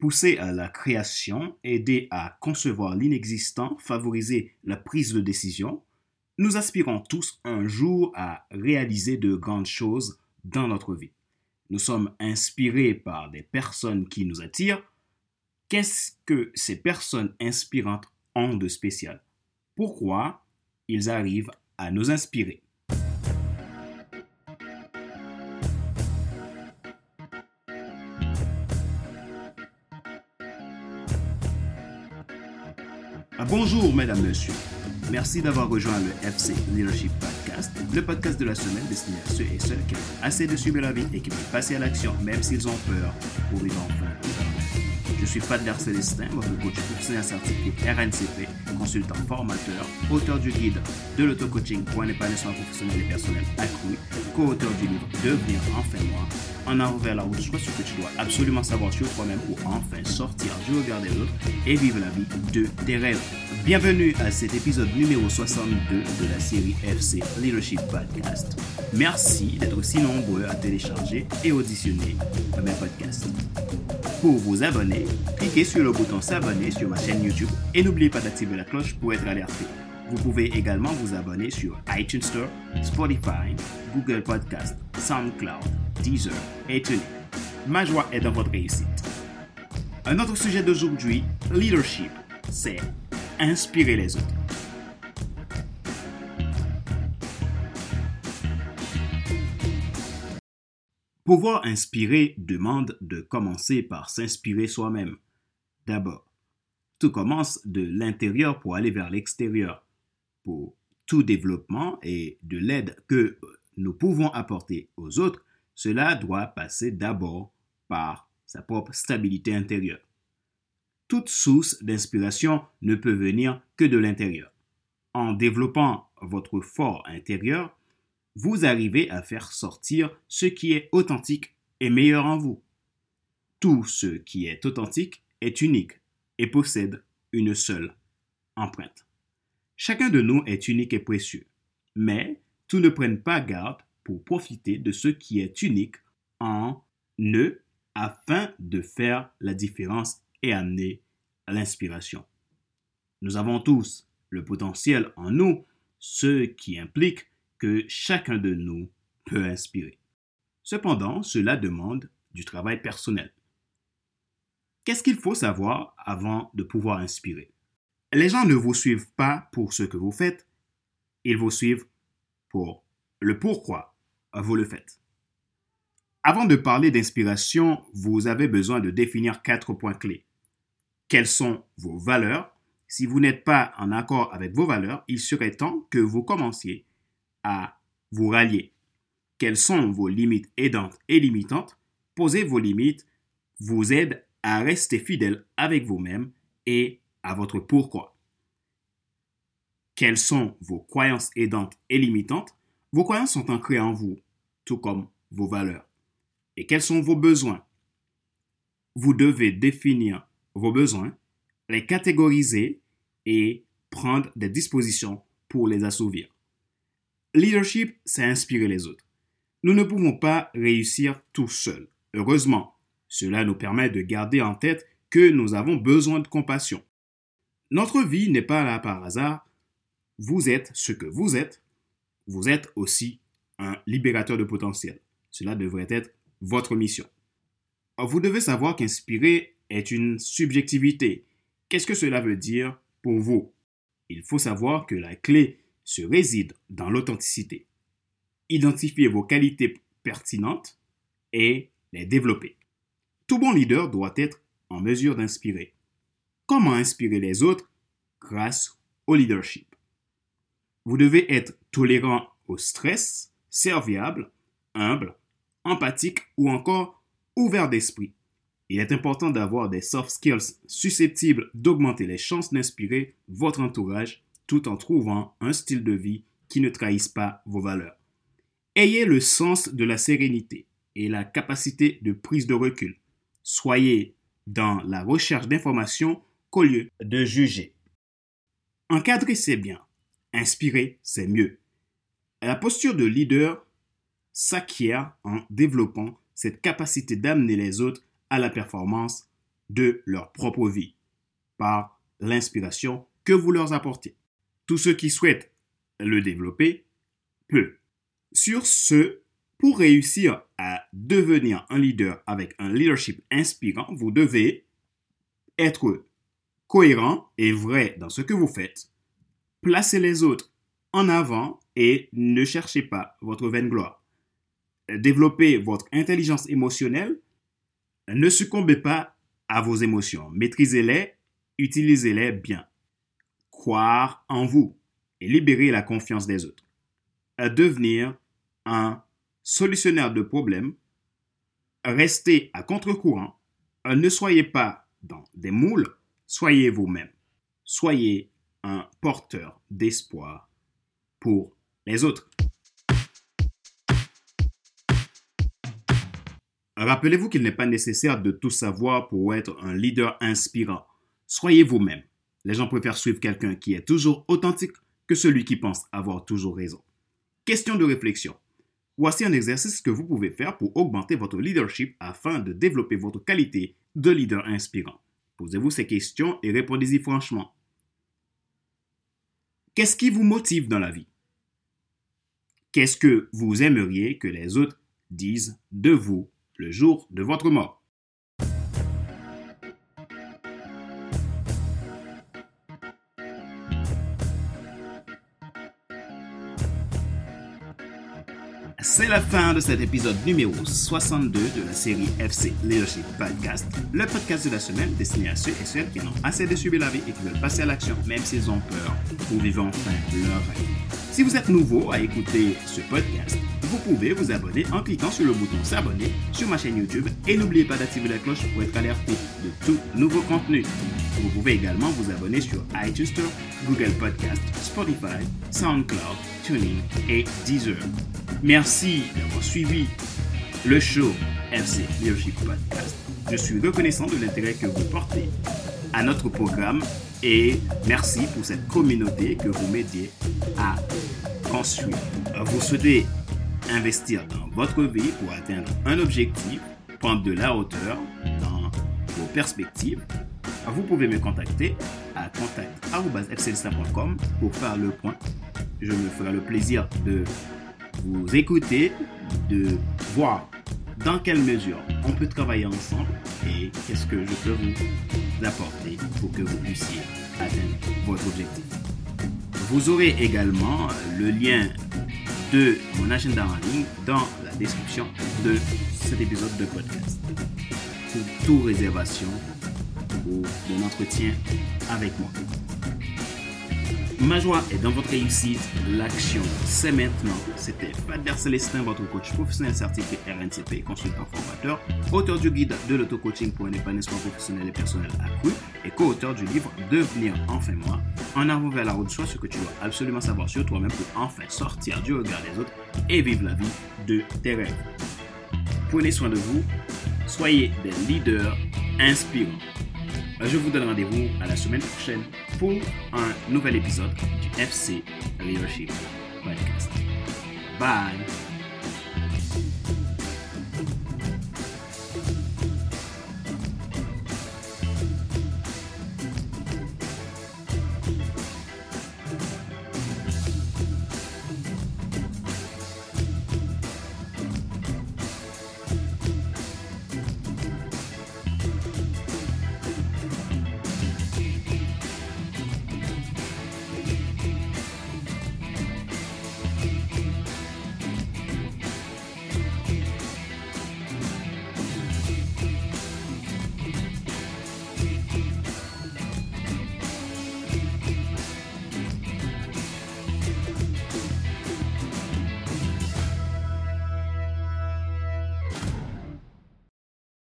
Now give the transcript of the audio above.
Pousser à la création, aider à concevoir l'inexistant, favoriser la prise de décision, nous aspirons tous un jour à réaliser de grandes choses dans notre vie. Nous sommes inspirés par des personnes qui nous attirent. Qu'est-ce que ces personnes inspirantes ont de spécial? Pourquoi ils arrivent à nous inspirer? Bonjour, mesdames, messieurs. Merci d'avoir rejoint le FC Leadership Podcast, le podcast de la semaine destiné à ceux et celles qui ont assez de suivre la vie et qui veulent passer à l'action, même s'ils ont peur, pour vivre enfin. Je suis Fadler Célestin, votre coach professionnel certifié RNCP, consultant formateur, auteur du guide de l'auto-coaching pour un épanouissement professionnel et personnel accru, co-auteur du livre Devenir enfin moi, en avant vers la route, soit ce que tu dois absolument savoir sur toi-même pour enfin sortir du regard des autres et vivre la vie de tes rêves. Bienvenue à cet épisode numéro 62 de la série FC Leadership Podcast. Merci d'être aussi nombreux à télécharger et auditionner mes podcasts. Pour vous abonner, cliquez sur le bouton s'abonner sur ma chaîne YouTube et n'oubliez pas d'activer la cloche pour être alerté. Vous pouvez également vous abonner sur iTunes Store, Spotify, Google Podcast, SoundCloud, Deezer et TuneIn. Ma joie est dans votre réussite. Un autre sujet d'aujourd'hui, leadership, c'est inspirer les autres. Pouvoir inspirer demande de commencer par s'inspirer soi-même. D'abord, tout commence de l'intérieur pour aller vers l'extérieur. Pour tout développement et de l'aide que nous pouvons apporter aux autres, cela doit passer d'abord par sa propre stabilité intérieure. Toute source d'inspiration ne peut venir que de l'intérieur. En développant votre fort intérieur, vous arrivez à faire sortir ce qui est authentique et meilleur en vous. Tout ce qui est authentique est unique et possède une seule empreinte. Chacun de nous est unique et précieux, mais tous ne prennent pas garde pour profiter de ce qui est unique en eux afin de faire la différence et amener l'inspiration. Nous avons tous le potentiel en nous, ce qui implique que chacun de nous peut inspirer. Cependant, cela demande du travail personnel. Qu'est-ce qu'il faut savoir avant de pouvoir inspirer? Les gens ne vous suivent pas pour ce que vous faites, ils vous suivent pour le pourquoi vous le faites. Avant de parler d'inspiration, vous avez besoin de définir quatre points clés. Quelles sont vos valeurs? Si vous n'êtes pas en accord avec vos valeurs, il serait temps que vous commenciez à vous rallier. Quelles sont vos limites aidantes et limitantes? Poser vos limites vous aide à rester fidèle avec vous-même et à votre pourquoi. Quelles sont vos croyances aidantes et limitantes? Vos croyances sont ancrées en vous, tout comme vos valeurs. Et quels sont vos besoins? Vous devez définir vos besoins, les catégoriser et prendre des dispositions pour les assouvir. Leadership, c'est inspirer les autres. Nous ne pouvons pas réussir tout seuls. Heureusement, cela nous permet de garder en tête que nous avons besoin de compassion. Notre vie n'est pas là par hasard. Vous êtes ce que vous êtes. Vous êtes aussi un libérateur de potentiel. Cela devrait être votre mission. Vous devez savoir qu'inspirer est une subjectivité. Qu'est-ce que cela veut dire pour vous? Il faut savoir que la clé se réside dans l'authenticité. Identifiez vos qualités pertinentes et les développer. Tout bon leader doit être en mesure d'inspirer. Comment inspirer les autres Grâce au leadership? Vous devez être tolérant au stress, serviable, humble, empathique ou encore ouvert d'esprit. Il est important d'avoir des soft skills susceptibles d'augmenter les chances d'inspirer votre entourage tout en trouvant un style de vie qui ne trahisse pas vos valeurs. Ayez le sens de la sérénité et la capacité de prise de recul. Soyez dans la recherche d'informations qu'au lieu de juger. Encadrer, c'est bien. Inspirer, c'est mieux. La posture de leader s'acquiert en développant cette capacité d'amener les autres à la performance de leur propre vie par l'inspiration que vous leur apportez. Tous ceux qui souhaitent le développer peut. Sur ce, pour réussir à devenir un leader avec un leadership inspirant, vous devez être cohérent et vrai dans ce que vous faites, placer les autres en avant et ne cherchez pas votre vaine gloire. Développez votre intelligence émotionnelle, ne succombez pas à vos émotions, maîtrisez-les, utilisez-les bien. Croire en vous et libérer la confiance des autres. devenir un solutionnaire de problèmes, restez à contre-courant, ne soyez pas dans des moules, soyez vous-même. Soyez un porteur d'espoir pour les autres. Rappelez-vous qu'il n'est pas nécessaire de tout savoir pour être un leader inspirant. Soyez vous-même. Les gens préfèrent suivre quelqu'un qui est toujours authentique que celui qui pense avoir toujours raison. Question de réflexion. Voici un exercice que vous pouvez faire pour augmenter votre leadership afin de développer votre qualité de leader inspirant. Posez-vous ces questions et répondez-y franchement. Qu'est-ce qui vous motive dans la vie? Qu'est-ce que vous aimeriez que les autres disent de vous le jour de votre mort? C'est la fin de cet épisode numéro 62 de la série FC Leadership Podcast, le podcast de la semaine destiné à ceux et celles qui en ont assez de subir la vie et qui veulent passer à l'action même s'ils ont peur pour vivre enfin leur rêve. Si vous êtes nouveau à écouter ce podcast, vous pouvez vous abonner en cliquant sur le bouton s'abonner sur ma chaîne YouTube et n'oubliez pas d'activer la cloche pour être alerté de tout nouveau contenu. Vous pouvez également vous abonner sur iTunes Google Podcast, Spotify, SoundCloud, TuneIn et Deezer. Merci d'avoir suivi le show FC Leadership Podcast. Je suis reconnaissant de l'intérêt que vous portez à notre programme et merci pour cette communauté que vous m'aidiez à construire. Vous souhaitez investir dans votre vie pour atteindre un objectif, prendre de la hauteur dans vos perspectives, vous pouvez me contacter à contact.fclista.com pour faire le point. Je me ferai le plaisir de vous écouter, de voir dans quelle mesure on peut travailler ensemble et qu'est-ce que je peux vous apporter pour que vous puissiez atteindre votre objectif. Vous aurez également le lien de mon agenda en ligne dans la description de cet épisode de podcast. Pour toute réservation ou mon entretien avec moi. Ma joie est dans votre réussite. L'action, c'est maintenant. C'était Fader Célestin, votre coach professionnel certifié RNCP, consultant formateur, auteur du guide de l'auto-coaching pour un épanouissement professionnel et personnel accru et co-auteur du livre Devenir enfin moi, en avant vers la route, soit ce que tu dois absolument savoir sur toi-même pour enfin sortir du regard des autres et vivre la vie de tes rêves. Prenez soin de vous, soyez des leaders inspirants. Je vous donne rendez-vous à la semaine prochaine pour un nouvel épisode du FC Leadership Podcast. Bye!